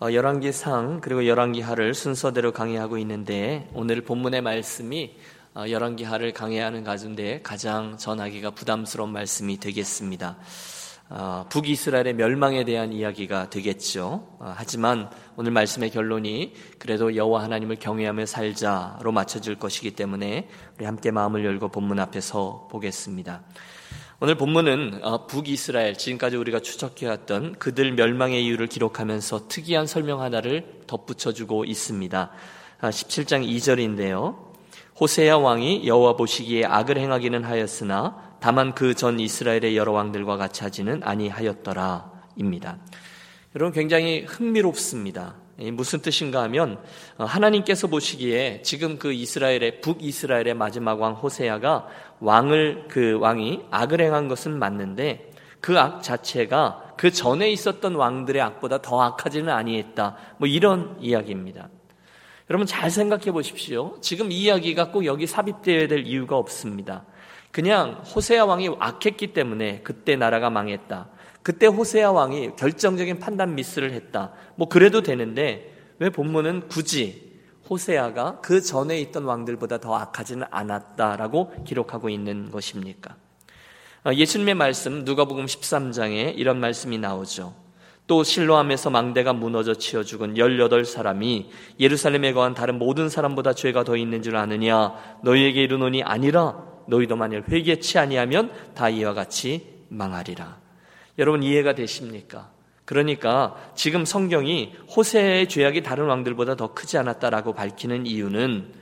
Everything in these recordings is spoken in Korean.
어, 열왕기상 그리고 열왕기하를 순서대로 강의하고 있는데 오늘 본문의 말씀이 어, 열왕기하를 강의하는 가운데 가장 전하기가 부담스러운 말씀이 되겠습니다. 어, 북이스라엘의 멸망에 대한 이야기가 되겠죠. 하지만 오늘 말씀의 결론이 그래도 여호와 하나님을 경외하며 살자로 맞춰질 것이기 때문에 우리 함께 마음을 열고 본문 앞에서 보겠습니다. 오늘 본문은 어, 북이스라엘 지금까지 우리가 추적해왔던 그들 멸망의 이유를 기록하면서 특이한 설명 하나를 덧붙여주고 있습니다. 17장 아, 2절인데요. 호세야 왕이 여호와 보시기에 악을 행하기는 하였으나 다만 그 전 이스라엘의 여러 왕들과 같이 하지는 아니하였더라입니다. 여러분 굉장히 흥미롭습니다. 무슨 뜻인가 하면 어, 하나님께서 보시기에 지금 그 이스라엘의 북이스라엘의 마지막 왕 호세아가 왕을 그 왕이 악을 행한 것은 맞는데 그 악 자체가 그 전에 있었던 왕들의 악보다 더 악하지는 아니했다. 뭐 이런 이야기입니다. 여러분 잘 생각해 보십시오. 지금 이 이야기가 꼭 여기 삽입되어야 될 이유가 없습니다. 그냥 호세아 왕이 악했기 때문에 그때 나라가 망했다. 그때 호세아 왕이 결정적인 판단 미스를 했다. 뭐 그래도 되는데 왜 본문은 굳이 호세아가 그 전에 있던 왕들보다 더 악하지는 않았다라고 기록하고 있는 것입니까? 어, 예수님의 말씀 누가복음 13장에 이런 말씀이 나오죠. 또 실로암에서 망대가 무너져 치어 죽은 18사람이 예루살렘에 거한 다른 모든 사람보다 죄가 더 있는 줄 아느냐 너희에게 이르노니 아니라 너희도 만일 회개치 아니하면 다 이와 같이 망하리라. 여러분 이해가 되십니까? 그러니까 지금 성경이 호세의 죄악이 다른 왕들보다 더 크지 않았다라고 밝히는 이유는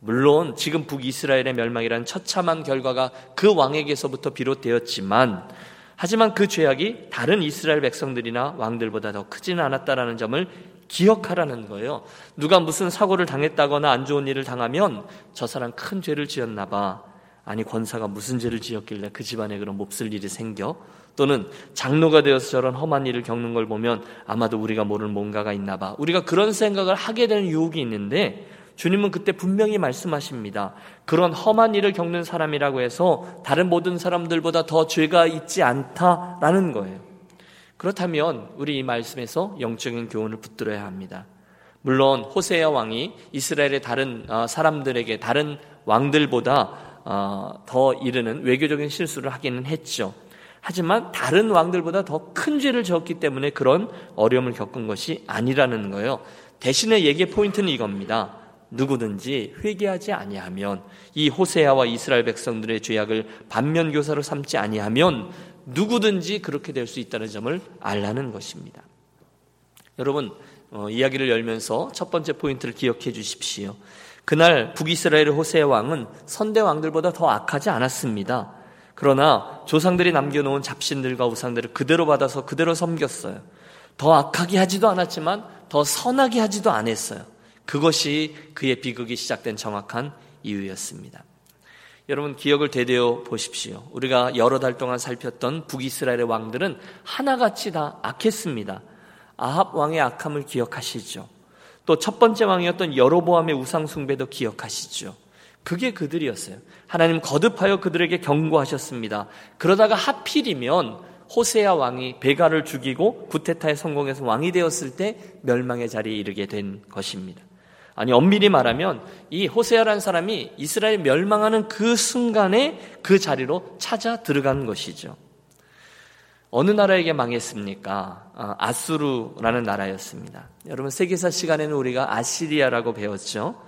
물론 지금 북이스라엘의 멸망이라는 처참한 결과가 그 왕에게서부터 비롯되었지만 하지만 그 죄악이 다른 이스라엘 백성들이나 왕들보다 더 크지는 않았다라는 점을 기억하라는 거예요. 누가 무슨 사고를 당했다거나 안 좋은 일을 당하면 저 사람 큰 죄를 지었나 봐. 아니 권사가 무슨 죄를 지었길래 그 집안에 그런 몹쓸 일이 생겨? 또는 장로가 되어서 저런 험한 일을 겪는 걸 보면 아마도 우리가 모르는 뭔가가 있나 봐. 우리가 그런 생각을 하게 되는 유혹이 있는데 주님은 그때 분명히 말씀하십니다. 그런 험한 일을 겪는 사람이라고 해서 다른 모든 사람들보다 더 죄가 있지 않다라는 거예요. 그렇다면 우리 이 말씀에서 영적인 교훈을 붙들어야 합니다. 물론 호세야 왕이 이스라엘의 다른 어, 사람들에게 다른 왕들보다 어, 더 이르는 외교적인 실수를 하기는 했죠. 하지만 다른 왕들보다 더 큰 죄를 지었기 때문에 그런 어려움을 겪은 것이 아니라는 거예요. 대신에 얘기의 포인트는 이겁니다. 누구든지 회개하지 아니하면 이 호세아와 이스라엘 백성들의 죄악을 반면 교사로 삼지 아니하면 누구든지 그렇게 될 수 있다는 점을 알라는 것입니다. 여러분 어, 이야기를 열면서 첫 번째 포인트를 기억해 주십시오. 그날 북이스라엘 호세 왕은 선대 왕들보다 더 악하지 않았습니다. 그러나 조상들이 남겨놓은 잡신들과 우상들을 그대로 받아서 그대로 섬겼어요. 더 악하게 하지도 않았지만 더 선하게 하지도 않았어요. 그것이 그의 비극이 시작된 정확한 이유였습니다. 여러분 기억을 되되어 보십시오. 우리가 여러 달 동안 살폈던 북이스라엘의 왕들은 하나같이 다 악했습니다. 아합 왕의 악함을 기억하시죠. 또 첫 번째 왕이었던 여로보암의 우상 숭배도 기억하시죠. 그게 그들이었어요. 하나님 거듭하여 그들에게 경고하셨습니다. 그러다가 하필이면 호세아 왕이 베가를 죽이고 구테타에 성공해서 왕이 되었을 때 멸망의 자리에 이르게 된 것입니다. 아니 엄밀히 말하면 이 호세아라는 사람이 이스라엘 멸망하는 그 순간에 그 자리로 찾아 들어간 것이죠. 어느 나라에게 망했습니까? 아, 아수르라는 나라였습니다. 여러분 세계사 시간에는 우리가 아시리아라고 배웠죠.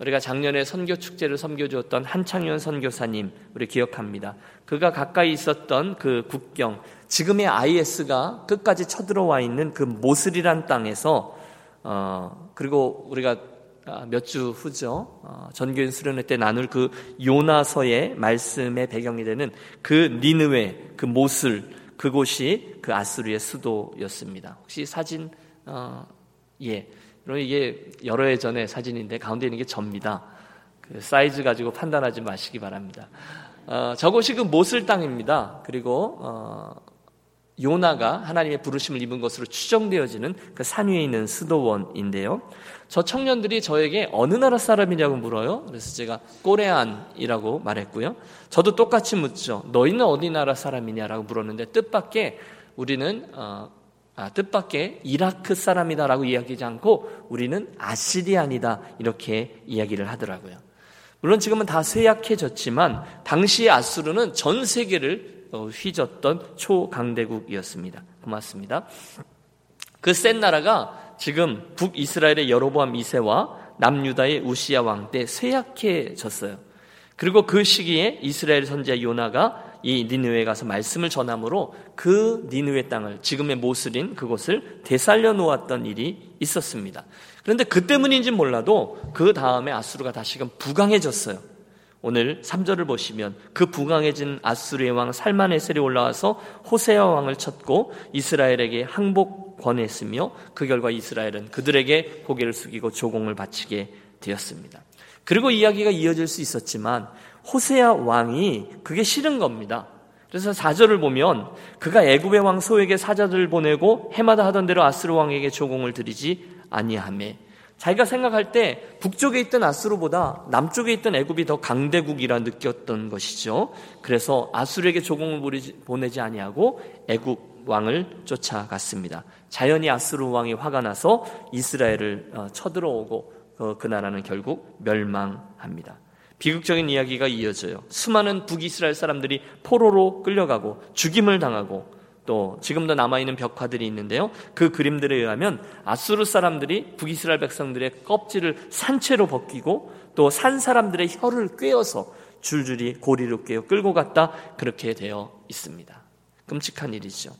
우리가 작년에 선교 축제를 섬겨 주었던 한창현 선교사님 우리 기억합니다. 그가 가까이 있었던 그 국경 지금의 IS가 끝까지 쳐들어와 있는 그 모슬이란 땅에서 어 그리고 우리가 아, 몇주 후죠 어, 전교인 수련회 때 나눌 그 요나서의 말씀의 배경이 되는 그 니느웨 그 모슬 그곳이 그 아수르의 수도였습니다. 혹시 사진 어, 예 여러분 이게 여러 해 전의 사진인데 가운데 있는 게 접니다. 그 사이즈 가지고 판단하지 마시기 바랍니다. 어, 저곳이 그 모슬 땅입니다. 그리고 어, 요나가 하나님의 부르심을 입은 것으로 추정되어지는 그 산 위에 있는 수도원인데요. 저 청년들이 저에게 어느 나라 사람이냐고 물어요. 그래서 제가 꼬레안이라고 말했고요. 저도 똑같이 묻죠. 너희는 어디 나라 사람이냐라고 물었는데 뜻밖의 우리는 어, 아, 뜻밖의 이라크 사람이다라고 이야기하지 않고 우리는 아시리안이다 이렇게 이야기를 하더라고요. 물론 지금은 다 쇠약해졌지만 당시의 아수르는 전 세계를 어, 휘젓던 초강대국이었습니다. 고맙습니다. 그 센 나라가 지금 북이스라엘의 여로보암 2세와 남유다의 우시야 왕때 쇠약해졌어요. 그리고 그 시기에 이스라엘 선지자 요나가 이 니느웨에 가서 말씀을 전함으로 그 니느웨 땅을 지금의 모슬인 그곳을 되살려 놓았던 일이 있었습니다. 그런데 그 때문인지 몰라도 그 다음에 아수르가 다시금 부강해졌어요. 오늘 3절을 보시면 그 부강해진 아수르의 왕 살만에셀이 올라와서 호세아 왕을 쳤고 이스라엘에게 항복 권했으며 그 결과 이스라엘은 그들에게 고개를 숙이고 조공을 바치게 되었습니다. 그리고 이야기가 이어질 수 있었지만 호세아 왕이 그게 싫은 겁니다. 그래서 4절을 보면 그가 애굽의 왕 소에게 사자들을 보내고 해마다 하던 대로 아스르 왕에게 조공을 드리지 아니하매 자기가 생각할 때 북쪽에 있던 아스르보다 남쪽에 있던 애굽이 더 강대국이라 느꼈던 것이죠. 그래서 아수르에게 조공을 보내지 아니하고 애굽 왕을 쫓아갔습니다. 자연히 아스르 왕이 화가 나서 이스라엘을 어, 쳐들어오고 어, 그 나라는 결국 멸망합니다. 비극적인 이야기가 이어져요. 수많은 북이스라엘 사람들이 포로로 끌려가고 죽임을 당하고 또 지금도 남아있는 벽화들이 있는데요. 그 그림들에 의하면 아수르 사람들이 북이스라엘 백성들의 껍질을 산채로 벗기고 또 산 사람들의 혀를 꿰어서 줄줄이 고리로 꿰어 끌고 갔다 그렇게 되어 있습니다. 끔찍한 일이죠.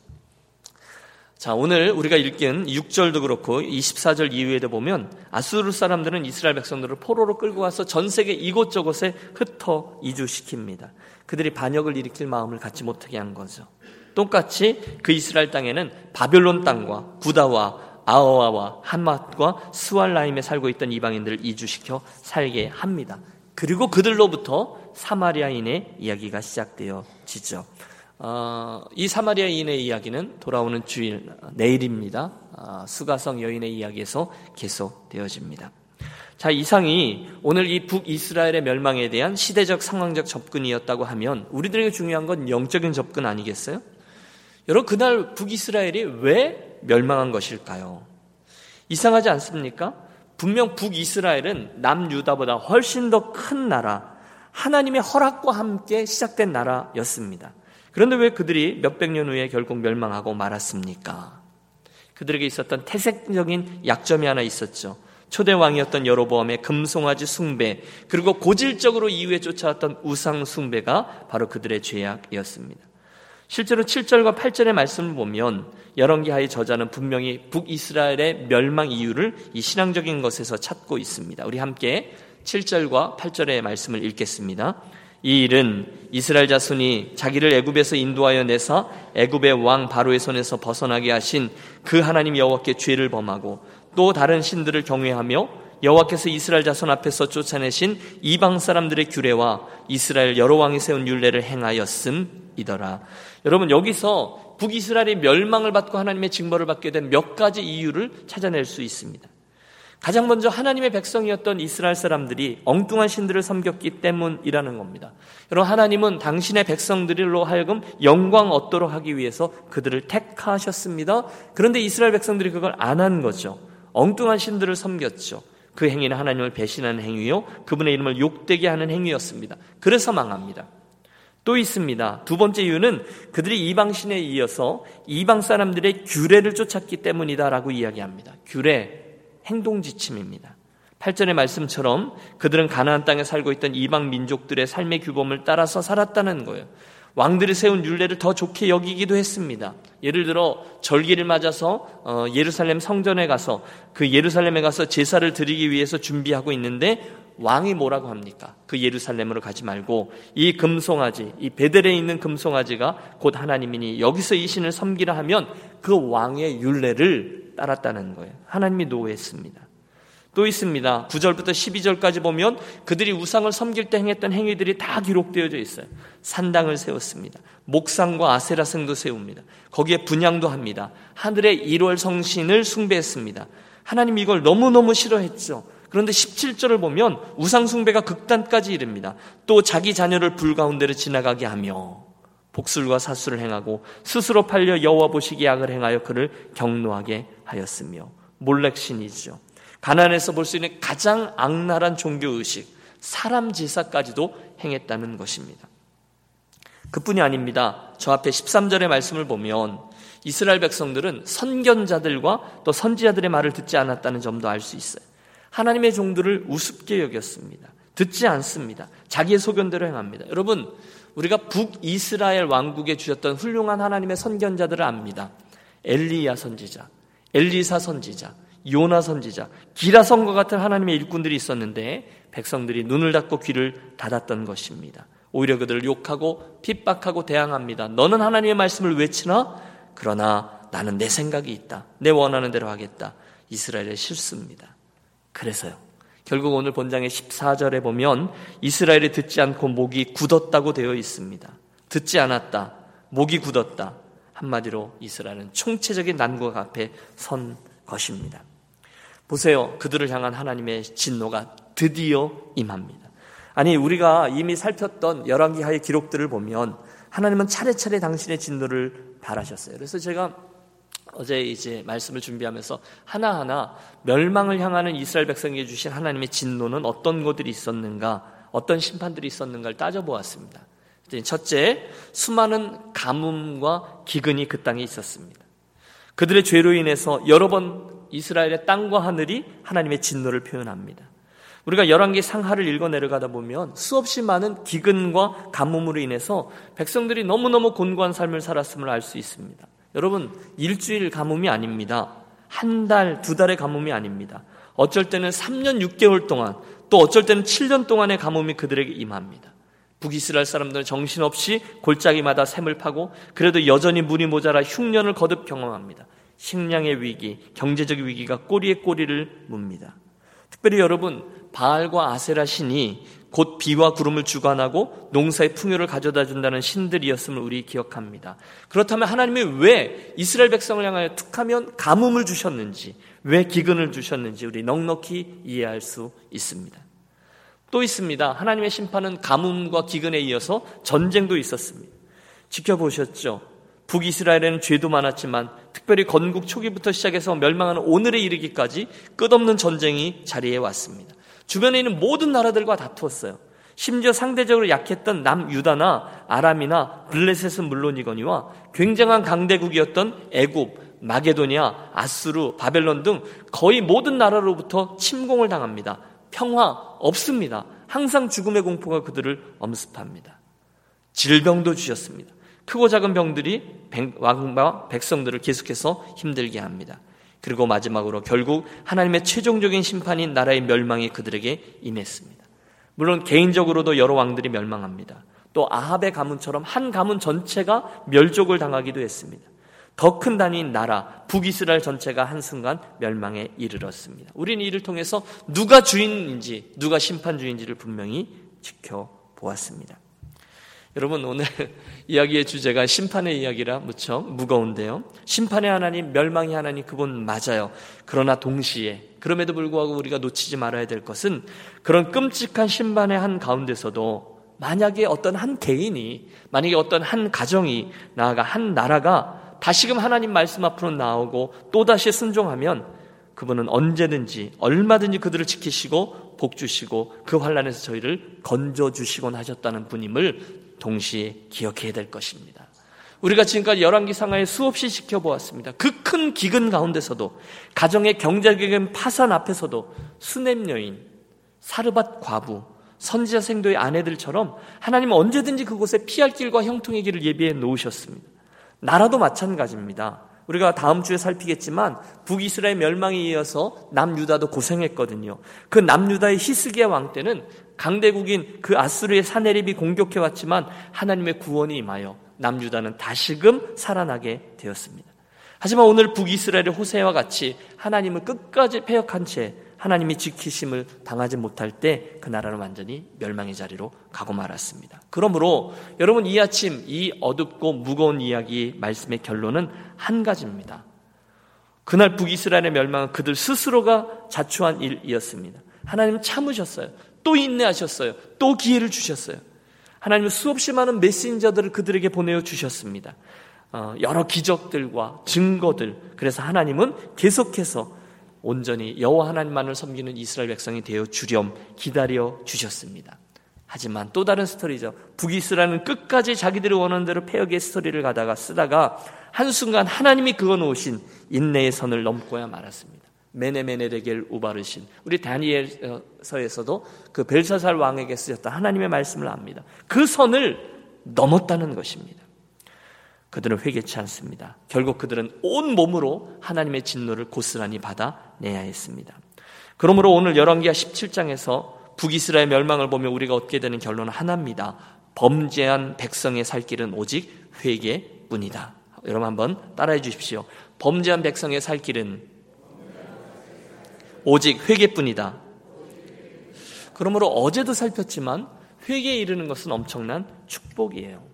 자, 오늘 우리가 읽은 6절도 그렇고 24절 이후에도 보면 아수르 사람들은 이스라엘 백성들을 포로로 끌고 와서 전 세계 이곳저곳에 흩어 이주시킵니다. 그들이 반역을 일으킬 마음을 갖지 못하게 한 거죠. 똑같이 그 이스라엘 땅에는 바벨론 땅과 구다와 아어와와 한맛과 스왈라임에 살고 있던 이방인들을 이주시켜 살게 합니다. 그리고 그들로부터 사마리아인의 이야기가 시작되어지죠. 어, 이 사마리아인의 이야기는 돌아오는 주일 내일입니다. 어, 수가성 여인의 이야기에서 계속되어집니다. 자, 이상이 오늘 이 북이스라엘의 멸망에 대한 시대적 상황적 접근이었다고 하면 우리들에게 중요한 건 영적인 접근 아니겠어요? 여러분, 그날 북이스라엘이 왜 멸망한 것일까요? 이상하지 않습니까? 분명 북이스라엘은 남유다보다 훨씬 더 큰 나라, 하나님의 허락과 함께 시작된 나라였습니다. 그런데 왜 그들이 몇백 년 후에 결국 멸망하고 말았습니까? 그들에게 있었던 태색적인 약점이 하나 있었죠. 초대 왕이었던 여로보암의 금송아지 숭배 그리고 고질적으로 이후에 쫓아왔던 우상 숭배가 바로 그들의 죄악이었습니다. 실제로 7절과 8절의 말씀을 보면 여론기하의 저자는 분명히 북이스라엘의 멸망 이유를 이 신앙적인 것에서 찾고 있습니다. 우리 함께 7절과 8절의 말씀을 읽겠습니다. 이 일은 이스라엘 자손이 자기를 애굽에서 인도하여 내사 애굽의 왕 바로의 손에서 벗어나게 하신 그 하나님 여호와께 죄를 범하고 또 다른 신들을 경외하며 여호와께서 이스라엘 자손 앞에서 쫓아내신 이방 사람들의 규례와 이스라엘 여러 왕이 세운 율례를 행하였음이더라. 여러분 여기서 북이스라엘이 멸망을 받고 하나님의 징벌을 받게 된 몇 가지 이유를 찾아낼 수 있습니다. 가장 먼저 하나님의 백성이었던 이스라엘 사람들이 엉뚱한 신들을 섬겼기 때문이라는 겁니다. 여러분, 하나님은 당신의 백성들로 하여금 영광 얻도록 하기 위해서 그들을 택하셨습니다. 그런데 이스라엘 백성들이 그걸 안 한 거죠. 엉뚱한 신들을 섬겼죠. 그 행위는 하나님을 배신하는 행위요. 그분의 이름을 욕되게 하는 행위였습니다. 그래서 망합니다. 또 있습니다. 두 번째 이유는 그들이 이방신에 이어서 이방 사람들의 규례를 쫓았기 때문이다라고 이야기합니다. 규례, 행동 지침입니다. 8절의 말씀처럼 그들은 가나안 땅에 살고 있던 이방 민족들의 삶의 규범을 따라서 살았다는 거예요. 왕들이 세운 율례를 더 좋게 여기기도 했습니다. 예를 들어 절기를 맞아서 어, 예루살렘 성전에 가서 그 예루살렘에 가서 제사를 드리기 위해서 준비하고 있는데 왕이 뭐라고 합니까? 그 예루살렘으로 가지 말고 이 금송아지, 이 베델에 있는 금송아지가 곧 하나님이니 여기서 이 신을 섬기라 하면 그 왕의 율례를 따랐다는 거예요. 하나님이 노했습니다. 또 있습니다. 9절부터 12절까지 보면 그들이 우상을 섬길 때 행했던 행위들이 다 기록되어져 있어요. 산당을 세웠습니다. 목상과 아세라성도 세웁니다. 거기에 분양도 합니다. 하늘의 1월 성신을 숭배했습니다. 하나님 이걸 너무너무 싫어했죠. 그런데 17절을 보면 우상 숭배가 극단까지 이릅니다. 또 자기 자녀를 불 가운데로 지나가게 하며 복술과 사수를 행하고 스스로 팔려 여호와 보시기에 악을 행하여 그를 경노하게 하였으며 몰렉신이죠. 가난에서 볼 수 있는 가장 악랄한 종교 의식, 사람 제사까지도 행했다는 것입니다. 그뿐이 아닙니다. 저 앞에 13절의 말씀을 보면 이스라엘 백성들은 선견자들과 또 선지자들의 말을 듣지 않았다는 점도 알 수 있어요. 하나님의 종들을 우습게 여겼습니다. 듣지 않습니다. 자기의 소견대로 행합니다. 여러분, 우리가 북이스라엘 왕국에 주셨던 훌륭한 하나님의 선견자들을 압니다. 엘리야 선지자, 엘리사 선지자, 요나 선지자, 기라성과 같은 하나님의 일꾼들이 있었는데 백성들이 눈을 닫고 귀를 닫았던 것입니다. 오히려 그들을 욕하고 핍박하고 대항합니다. 너는 하나님의 말씀을 외치나? 그러나 나는 내 생각이 있다. 내 원하는 대로 하겠다. 이스라엘의 실수입니다. 그래서요. 결국 오늘 본장의 14절에 보면 이스라엘이 듣지 않고 목이 굳었다고 되어 있습니다. 듣지 않았다. 목이 굳었다. 한마디로 이스라엘은 총체적인 난국 앞에 선 것입니다. 보세요. 그들을 향한 하나님의 진노가 드디어 임합니다. 아니, 우리가 이미 살폈던 열왕기하의 기록들을 보면 하나님은 차례차례 당신의 진노를 바라셨어요. 그래서 제가 어제 이제 말씀을 준비하면서 하나하나 멸망을 향하는 이스라엘 백성에게 주신 하나님의 진노는 어떤 것들이 있었는가, 어떤 심판들이 있었는가를 따져보았습니다. 첫째, 수많은 가뭄과 기근이 그 땅에 있었습니다. 그들의 죄로 인해서 여러 번 이스라엘의 땅과 하늘이 하나님의 진노를 표현합니다. 우리가 열왕기 상하를 읽어 내려가다 보면 수없이 많은 기근과 가뭄으로 인해서 백성들이 너무너무 곤고한 삶을 살았음을 알 수 있습니다. 여러분, 일주일 가뭄이 아닙니다. 한 달, 두 달의 가뭄이 아닙니다. 어쩔 때는 3년 6개월 동안, 또 어쩔 때는 7년 동안의 가뭄이 그들에게 임합니다. 북이스라엘 사람들은 정신없이 골짜기마다 샘을 파고 그래도 여전히 물이 모자라 흉년을 거듭 경험합니다. 식량의 위기, 경제적 위기가 꼬리에 꼬리를 묻니다. 특별히 여러분, 바알과 아세라 신이 곧 비와 구름을 주관하고 농사의 풍요를 가져다 준다는 신들이었음을 우리 기억합니다. 그렇다면 하나님이 왜 이스라엘 백성을 향하여 툭하면 가뭄을 주셨는지, 왜 기근을 주셨는지 우리 넉넉히 이해할 수 있습니다. 또 있습니다. 하나님의 심판은 가뭄과 기근에 이어서 전쟁도 있었습니다. 지켜보셨죠? 북이스라엘에는 죄도 많았지만 특별히 건국 초기부터 시작해서 멸망하는 오늘에 이르기까지 끝없는 전쟁이 자리에 왔습니다. 주변에 있는 모든 나라들과 다투었어요. 심지어 상대적으로 약했던 남유다나 아람이나 블레셋은 물론이거니와 굉장한 강대국이었던 애굽, 마게도니아, 아수르, 바벨론 등 거의 모든 나라로부터 침공을 당합니다. 평화 없습니다. 항상 죽음의 공포가 그들을 엄습합니다. 질병도 주셨습니다. 크고 작은 병들이 왕과 백성들을 계속해서 힘들게 합니다. 그리고 마지막으로 결국 하나님의 최종적인 심판인 나라의 멸망이 그들에게 임했습니다. 물론 개인적으로도 여러 왕들이 멸망합니다. 또 아합의 가문처럼 한 가문 전체가 멸족을 당하기도 했습니다. 더 큰 단위인 나라, 북이스라엘 전체가 한순간 멸망에 이르렀습니다. 우리는 이를 통해서 누가 주인인지, 누가 심판주인지를 분명히 지켜보았습니다. 여러분 오늘 이야기의 주제가 심판의 이야기라 무척 무거운데요. 심판의 하나님, 멸망의 하나님 그건 맞아요. 그러나 동시에 그럼에도 불구하고 우리가 놓치지 말아야 될 것은 그런 끔찍한 심판의 한 가운데서도 만약에 어떤 한 개인이 만약에 어떤 한 가정이 나아가 한 나라가 다시금 하나님 말씀 앞으로 나오고 또다시 순종하면 그분은 언제든지 얼마든지 그들을 지키시고 복 주시고 그 환란에서 저희를 건져 주시곤 하셨다는 분임을 동시에 기억해야 될 것입니다. 우리가 지금까지 열왕기 상하에 수없이 지켜보았습니다. 그 큰 기근 가운데서도 가정의 경제적인 파산 앞에서도 수냄 여인, 사르밧 과부, 선지자 생도의 아내들처럼 하나님은 언제든지 그곳에 피할 길과 형통의 길을 예비해 놓으셨습니다. 나라도 마찬가지입니다. 우리가 다음 주에 살피겠지만 북이스라엘 멸망에 이어서 남유다도 고생했거든요. 그 남유다의 히스기야 왕 때는 강대국인 그 아수르의 사내립이 공격해 왔지만 하나님의 구원이 임하여 남유다는 다시금 살아나게 되었습니다. 하지만 오늘 북이스라엘의 호세와 같이 하나님을 끝까지 폐역한 채 하나님이 지키심을 당하지 못할 때 그 나라는 완전히 멸망의 자리로 가고 말았습니다. 그러므로 여러분 이 아침 이 어둡고 무거운 이야기 말씀의 결론은 한 가지입니다. 그날 북이스라엘의 멸망은 그들 스스로가 자초한 일이었습니다. 하나님 참으셨어요. 또 인내하셨어요. 또 기회를 주셨어요. 하나님은 수없이 많은 메신저들을 그들에게 보내어 주셨습니다. 어, 여러 기적들과 증거들. 그래서 하나님은 계속해서 온전히 여호와 하나님만을 섬기는 이스라엘 백성이 되어 주렴 기다려 주셨습니다. 하지만 또 다른 스토리죠. 북이스라엘은 끝까지 자기들이 원하는 대로 폐역의 스토리를 가다가 쓰다가 한순간 하나님이 그어 놓으신 인내의 선을 넘고야 말았습니다. 메네메네데겔 우바르신 우리 다니엘서에서도 그 벨사살 왕에게 쓰였던 하나님의 말씀을 압니다. 그 선을 넘었다는 것입니다. 그들은 회개치 않습니다. 결국 그들은 온 몸으로 하나님의 진노를 고스란히 받아내야 했습니다. 그러므로 오늘 열왕기하 17장에서 북이스라엘 멸망을 보며 우리가 얻게 되는 결론은 하나입니다. 범죄한 백성의 살 길은 오직 회개뿐이다. 여러분 한번 따라해 주십시오. 범죄한 백성의 살 길은 오직 회개뿐이다. 그러므로 어제도 살폈지만 회개에 이르는 것은 엄청난 축복이에요.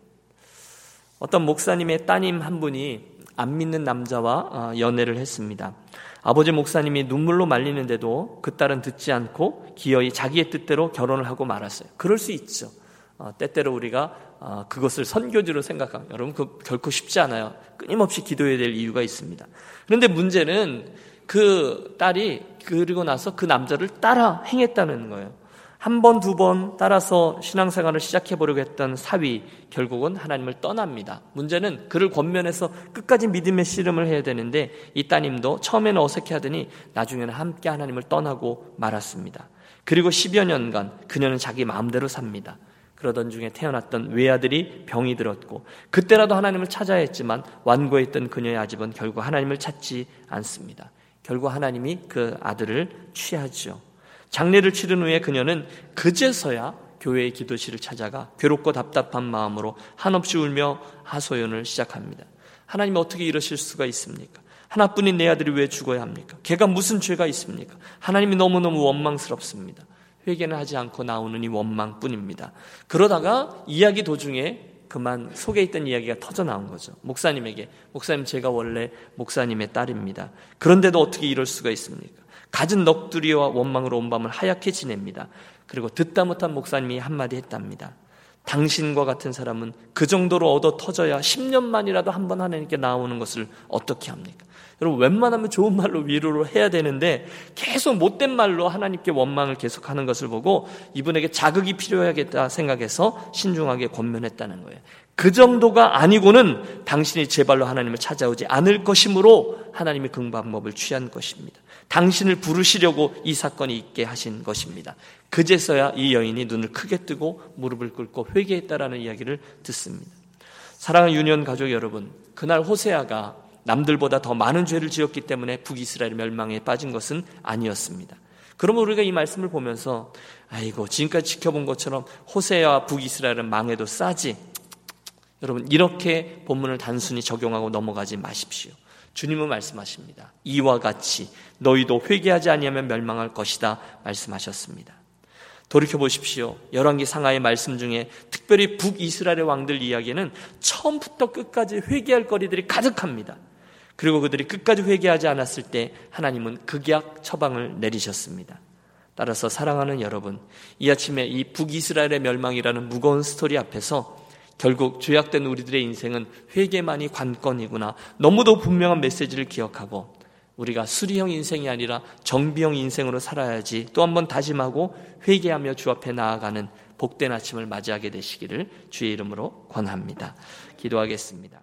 어떤 목사님의 따님 한 분이 안 믿는 남자와 어, 연애를 했습니다. 아버지 목사님이 눈물로 말리는데도 그 딸은 듣지 않고 기어이 자기의 뜻대로 결혼을 하고 말았어요. 그럴 수 있죠. 어, 때때로 우리가 어, 그것을 선교지로 생각하면 여러분 그 결코 쉽지 않아요. 끊임없이 기도해야 될 이유가 있습니다. 그런데 문제는 그 딸이 그리고 나서 그 남자를 따라 행했다는 거예요. 한 번, 두 번 따라서 신앙생활을 시작해보려고 했던 사위, 결국은 하나님을 떠납니다. 문제는 그를 권면해서 끝까지 믿음의 씨름을 해야 되는데 이 따님도 처음에는 어색해 하더니 나중에는 함께 하나님을 떠나고 말았습니다. 그리고 10여 년간 그녀는 자기 마음대로 삽니다. 그러던 중에 태어났던 외아들이 병이 들었고 그때라도 하나님을 찾아야 했지만 완고했던 그녀의 아집은 결국 하나님을 찾지 않습니다. 결국 하나님이 그 아들을 취하죠. 장례를 치른 후에 그녀는 그제서야 교회의 기도실을 찾아가 괴롭고 답답한 마음으로 한없이 울며 하소연을 시작합니다. 하나님 어떻게 이러실 수가 있습니까? 하나뿐인 내 아들이 왜 죽어야 합니까? 걔가 무슨 죄가 있습니까? 하나님이 너무너무 원망스럽습니다. 회개는 하지 않고 나오는 이 원망뿐입니다. 그러다가 이야기 도중에 그만 속에 있던 이야기가 터져 나온 거죠. 목사님에게. 목사님, 제가 원래 목사님의 딸입니다. 그런데도 어떻게 이럴 수가 있습니까? 갖은 넋두리와 원망으로 온 밤을 하얗게 지냅니다. 그리고 듣다 못한 목사님이 한마디 했답니다. 당신과 같은 사람은 그 정도로 얻어 터져야 10년 만이라도 한 번 하나님께 나오는 것을 어떻게 합니까? 여러분, 웬만하면 좋은 말로 위로를 해야 되는데 계속 못된 말로 하나님께 원망을 계속하는 것을 보고 이분에게 자극이 필요하겠다 생각해서 신중하게 권면했다는 거예요. 그 정도가 아니고는 당신이 제발로 하나님을 찾아오지 않을 것이므로 하나님이 그 방법을 취한 것입니다. 당신을 부르시려고 이 사건이 있게 하신 것입니다. 그제서야 이 여인이 눈을 크게 뜨고 무릎을 꿇고 회개했다라는 이야기를 듣습니다. 사랑하는 유년 가족 여러분, 그날 호세아가 남들보다 더 많은 죄를 지었기 때문에 북이스라엘 멸망에 빠진 것은 아니었습니다. 그러면 우리가 이 말씀을 보면서 아이고 지금까지 지켜본 것처럼 호세아와 북이스라엘은 망해도 싸지. 여러분 이렇게 본문을 단순히 적용하고 넘어가지 마십시오. 주님은 말씀하십니다. 이와 같이 너희도 회개하지 아니하면 멸망할 것이다 말씀하셨습니다. 돌이켜 보십시오. 열왕기 상하의 말씀 중에 특별히 북이스라엘의 왕들 이야기는 처음부터 끝까지 회개할 거리들이 가득합니다. 그리고 그들이 끝까지 회개하지 않았을 때 하나님은 극약 처방을 내리셨습니다. 따라서 사랑하는 여러분, 이 아침에 이 북이스라엘의 멸망이라는 무거운 스토리 앞에서 결국 죄악된 우리들의 인생은 회개만이 관건이구나. 너무도 분명한 메시지를 기억하고 우리가 수리형 인생이 아니라 정비형 인생으로 살아야지 또 한번 다짐하고 회개하며 주 앞에 나아가는 복된 아침을 맞이하게 되시기를 주의 이름으로 권합니다. 기도하겠습니다.